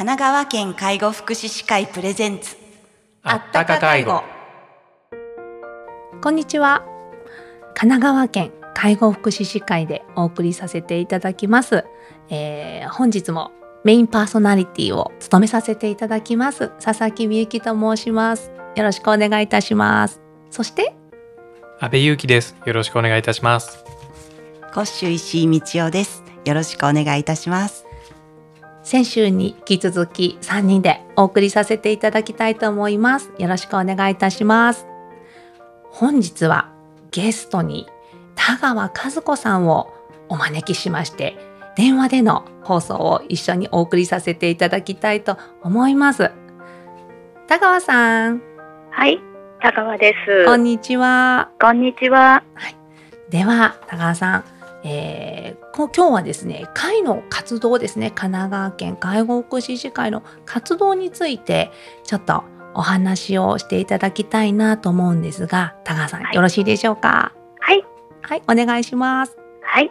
神奈川県介護福祉士会プレゼンツ。あったか介護。こんにちは。神奈川県介護福祉士会でお送りさせていただきます、えー本日もメインパーソナリティを務めさせていただきます。佐々木美幸と申します。よろしくお願いいたします。そして安倍裕樹です。よろしくお願いいたします。コッシュ石井道夫です。よろしくお願いいたします先週に引き続き3人でお送りさせていただきたいと思います。よろしくお願いいたします。本日はゲストに田川和子さんをお招きしまして、電話での放送を一緒にお送りさせていただきたいと思います。田川さん、はい、田川です。こんにちは。こんにちは。では田川さん、えーこ今日はですね会の活動ですね。神奈川県介護福祉士会の活動についてちょっとお話をしていただきたいなと思うんですが田川さん、はい。よろしいでしょうか？はい、はいお願いします。はい。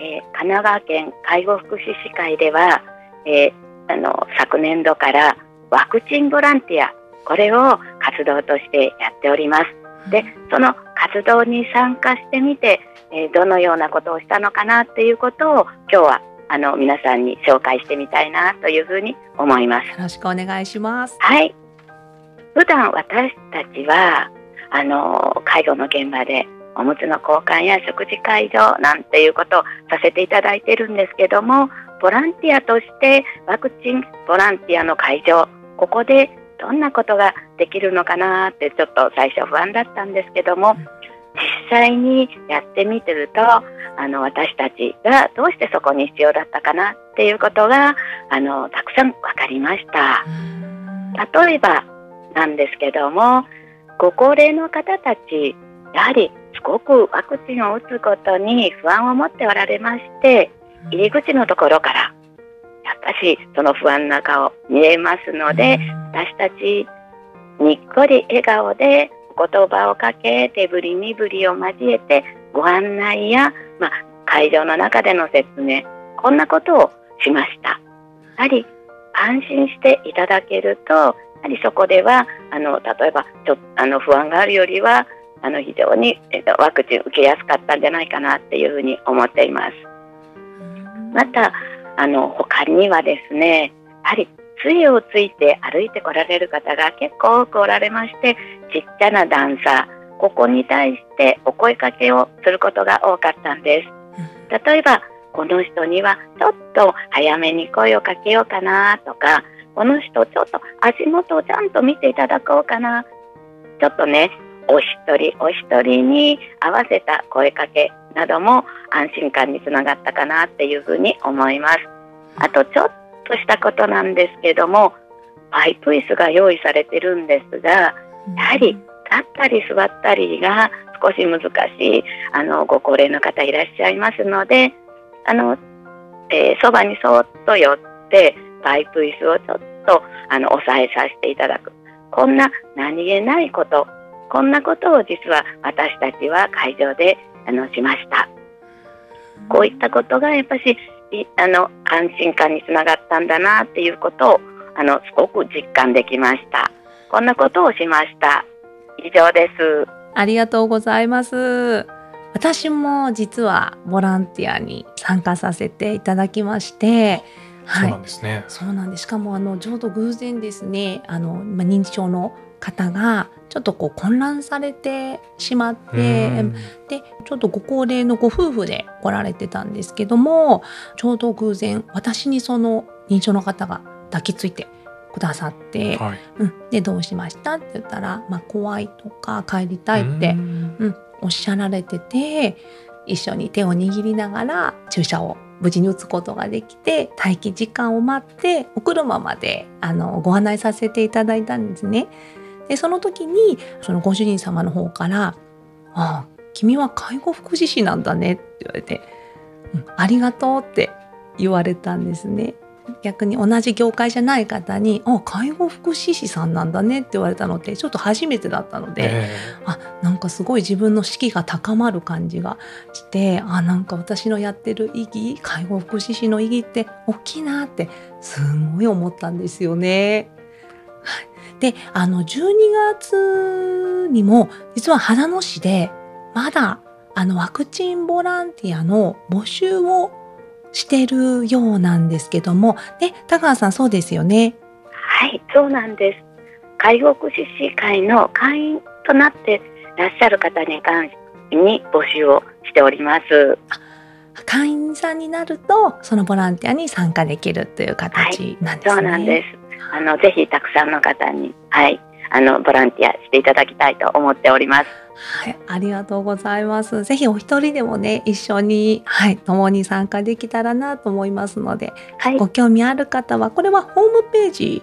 えー神奈川県介護福祉士会では、えーあの昨年度からワクチンボランティアこれを活動としてやっております。で、その活動に参加してみて、えーどのようなことをしたのかなっていうことを今日はあの皆さんに紹介してみたいなというふうに思います。よろしくお願いしますはい。普段私たちはあの介護の現場でおむつの交換や食事介助なんていうことをさせていただいてるんですけどもボランティアとしてワクチンボランティアの会場ここでどんなことができるのかなってちょっと最初不安だったんですけども実際にやってみてるとあの私たちがどうしてそこに必要だったかなっていうことがあのたくさん分かりました。例えばなんですけどもご高齢の方たちやはりすごくワクチンを打つことに不安を持っておられまして入り口のところからやっぱしその不安な顔見えますので私たちにっこり笑顔でお言葉をかけ手振り身振りを交えてご案内や、まあ、会場の中での説明こんなことをしました。やはり安心していただけるとやはりそこではあの例えばちょあの不安があるよりはあの非常に、えっと、ワクチン受けやすかったんじゃないかなっていうふうに思っています。またあの他にはですねやはり杖をついて歩いてこられる方が結構多くおられましてちっちゃな段差ここに対してお声かけをすることが多かったんです。例えばこの人にはちょっと早めに声をかけようかなとかこの人ちょっと足元をちゃんと見ていただこうかなちょっとねお一人お一人に合わせた声かけなども安心感につながったかなっていうふうに思います。あとちょっとしたことなんですけどもパイプ椅子が用意されてるんですがやはり立ったり座ったりが少し難しいあのご高齢の方いらっしゃいますのであの、えーそばにそっと寄ってパイプ椅子をちょっとあの押さえさせていただくこんな何気ないことこんなことを実は私たちは会場であのしました。こういったことがやっぱしいあの安心感につながったんだなっていうことをあのすごく実感できました。こんなことをしました。以上です。ありがとうございます。私も実はボランティアに参加させていただきまして、そうなんですね。そうなんです。しかもあのちょうど偶然ですね、あのまあ認知症の方がちょっとこう混乱されてしまって、うんでちょっとご高齢のご夫婦で来られてたんですけども、ちょうど偶然私にその認知症の方が抱きついてくださって、はい。うん、でどうしましたって言ったら、まあ怖いとか帰りたいってうんうん、おっしゃられてて一緒に手を握りながら注射を無事に打つことができて待機時間を待ってお車まであのご案内させていただいたんですね。でその時にそのご主人様の方から「ああ君は介護福祉士なんだね」って言われて「うん、ありがとう」って言われたんですね。逆に同じ業界じゃない方に「あ介護福祉士さんなんだね」って言われたのってちょっと初めてだったので、えあなんかすごい自分の士気が高まる感じがしてあなんか私のやってる意義介護福祉士の意義って大きいなってすごい思ったんですよね。はいであの12月にも実は秦野市でまだあのワクチンボランティアの募集をしてるようなんですけどもで田川さんそうですよね。はい、そうなんです。介護福祉士会の会員となっていらっしゃる方に関しに募集をしております。会員さんになるとそのボランティアに参加できるという形なんですね。そうなんです。あのぜひたくさんの方に、はい、あのボランティアしていただきたいと思っております。はい、ありがとうございます。ぜひお一人でもね一緒にはい共に参加できたらなと思いますので、はい、ご興味ある方はこれはホームページ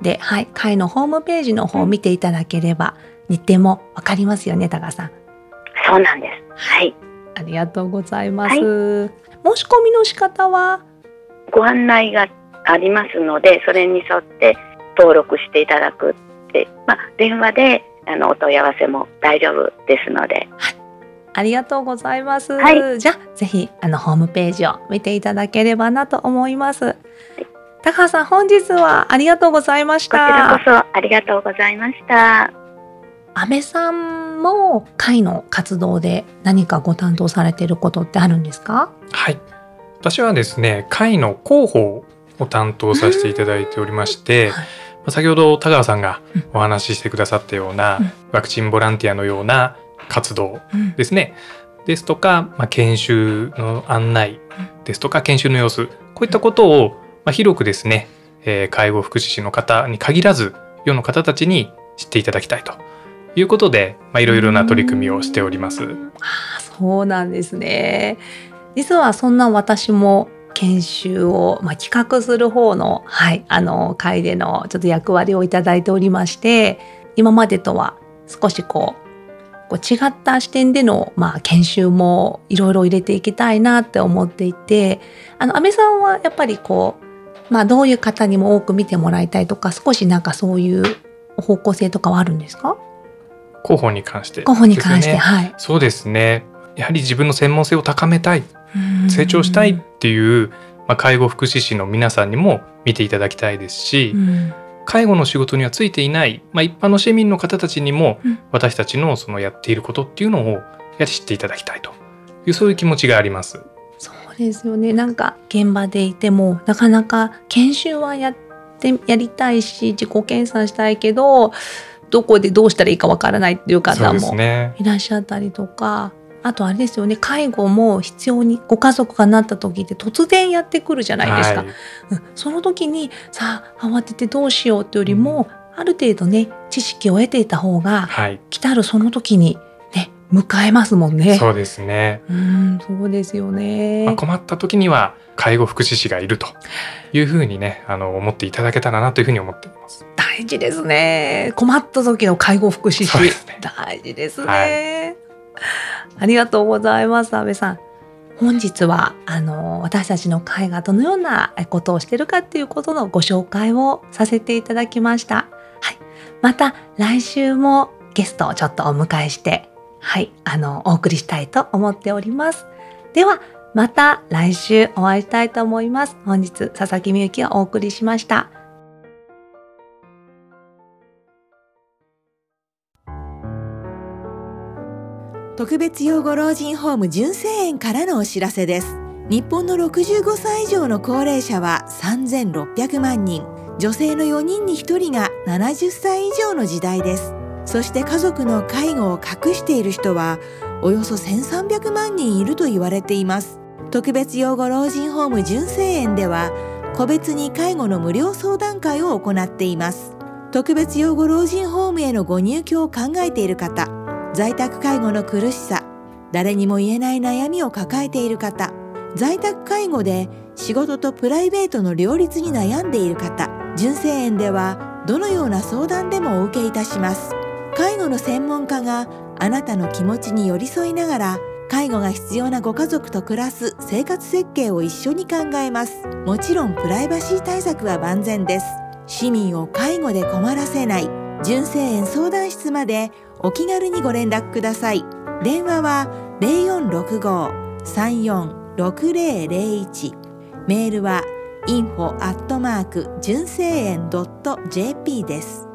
ではい会のホームページの方を見ていただければ日程もわかりますよね高さん。そうなんです。はい、ありがとうございます。申し込みの仕方は？ご案内がありますので、それに沿って登録していただくって、まあ電話であのお問い合わせも大丈夫ですので、ありがとうございます。はいじゃあぜひあのホームページを見ていただければなと思います。高橋さん本日はありがとうございましこちらこた。そありがとうございました。安倍さんも会の活動で何かご担当されていることってあるんですか？はい。私はですね、会の広報を担当させていただいておりまして、はい。まあ先ほど田川さんがうん。お話ししてくださったような、うん。ワクチンボランティアのような活動うん。ですね。ですとか、まあ、研修の案内ですとか研修の様子。こういったことを、まあ、広くですね、えー介護福祉士の方に限らず世の方たちに知っていただきたいと。いうことで、まあ、いろいろな取り組みをしております。ああそうなんですね。実はそんな私も研修を、まあ、企画する方の,、はい、あの会でのちょっと役割をいただいておりまして今までとは少しこうこう違った視点での、まあ、研修もいろいろ入れていきたいなって思っていてあの安倍さんはやっぱりこう、まあ、どういう方にも多く見てもらいたいとか少しなんかそういう方向性とかはあるんですか？広報に関して、候補に関して、はい。そうですね。やはり自分の専門性を高めたい成長したいっていう、まあ、介護福祉士の皆さんにも見ていただきたいですし、うん介護の仕事にはついていない、まあ、一般の市民の方たちにもうん私たちのそのやっていることっていうのをやはり知っていただきたいというそういう気持ちがあります。そうですよねなんか現場でいてもなかなか研修はやってやりたいし自己検査したいけどどこでどうしたらいいかわからないっていう方もね。いらっしゃったりとか。あとあれですよね介護も必要にご家族がなった時って突然やってくるじゃないですか、はいうんその時にさあ慌ててどうしようってよりも、ある程度ね知識を得ていた方がはい、来たるその時にね迎えますもんね。そうですね。うんそうですよね。まあ、困った時には介護福祉士がいるというふうにねあの思っていただけたらなというふうに思っています。大事ですね。困った時の介護福祉士ね。大事ですね、はありがとうございます安倍さん。本日はあの私たちの会がどのようなことをしてるかっていうことのご紹介をさせていただきました。はい。また来週もゲストをちょっとお迎えして、はい、あのお送りしたいと思っております。ではまた来週お会いしたいと思います。本日佐々木みゆきがお送りしました。特別養護老人ホーム純正園からのお知らせです。日本の65歳以上の高齢者は3600万人。女性の4人に1人が70歳以上の時代です。そして家族の介護を隠している人はおよそ1300万人いると言われています。特別養護老人ホーム純正園では個別に介護の無料相談会を行っています。特別養護老人ホームへのご入居を考えている方在宅介護の苦しさ誰にも言えない悩みを抱えている方在宅介護で仕事とプライベートの両立に悩んでいる方純正園ではどのような相談でもお受けいたします。介護の専門家があなたの気持ちに寄り添いながら介護が必要なご家族と暮らす生活設計を一緒に考えます。もちろんプライバシー対策は万全です。市民を介護で困らせない。純正園相談室までお気軽にご連絡ください。電話は0465-346001メールは info アットマーク純正園 .jp です。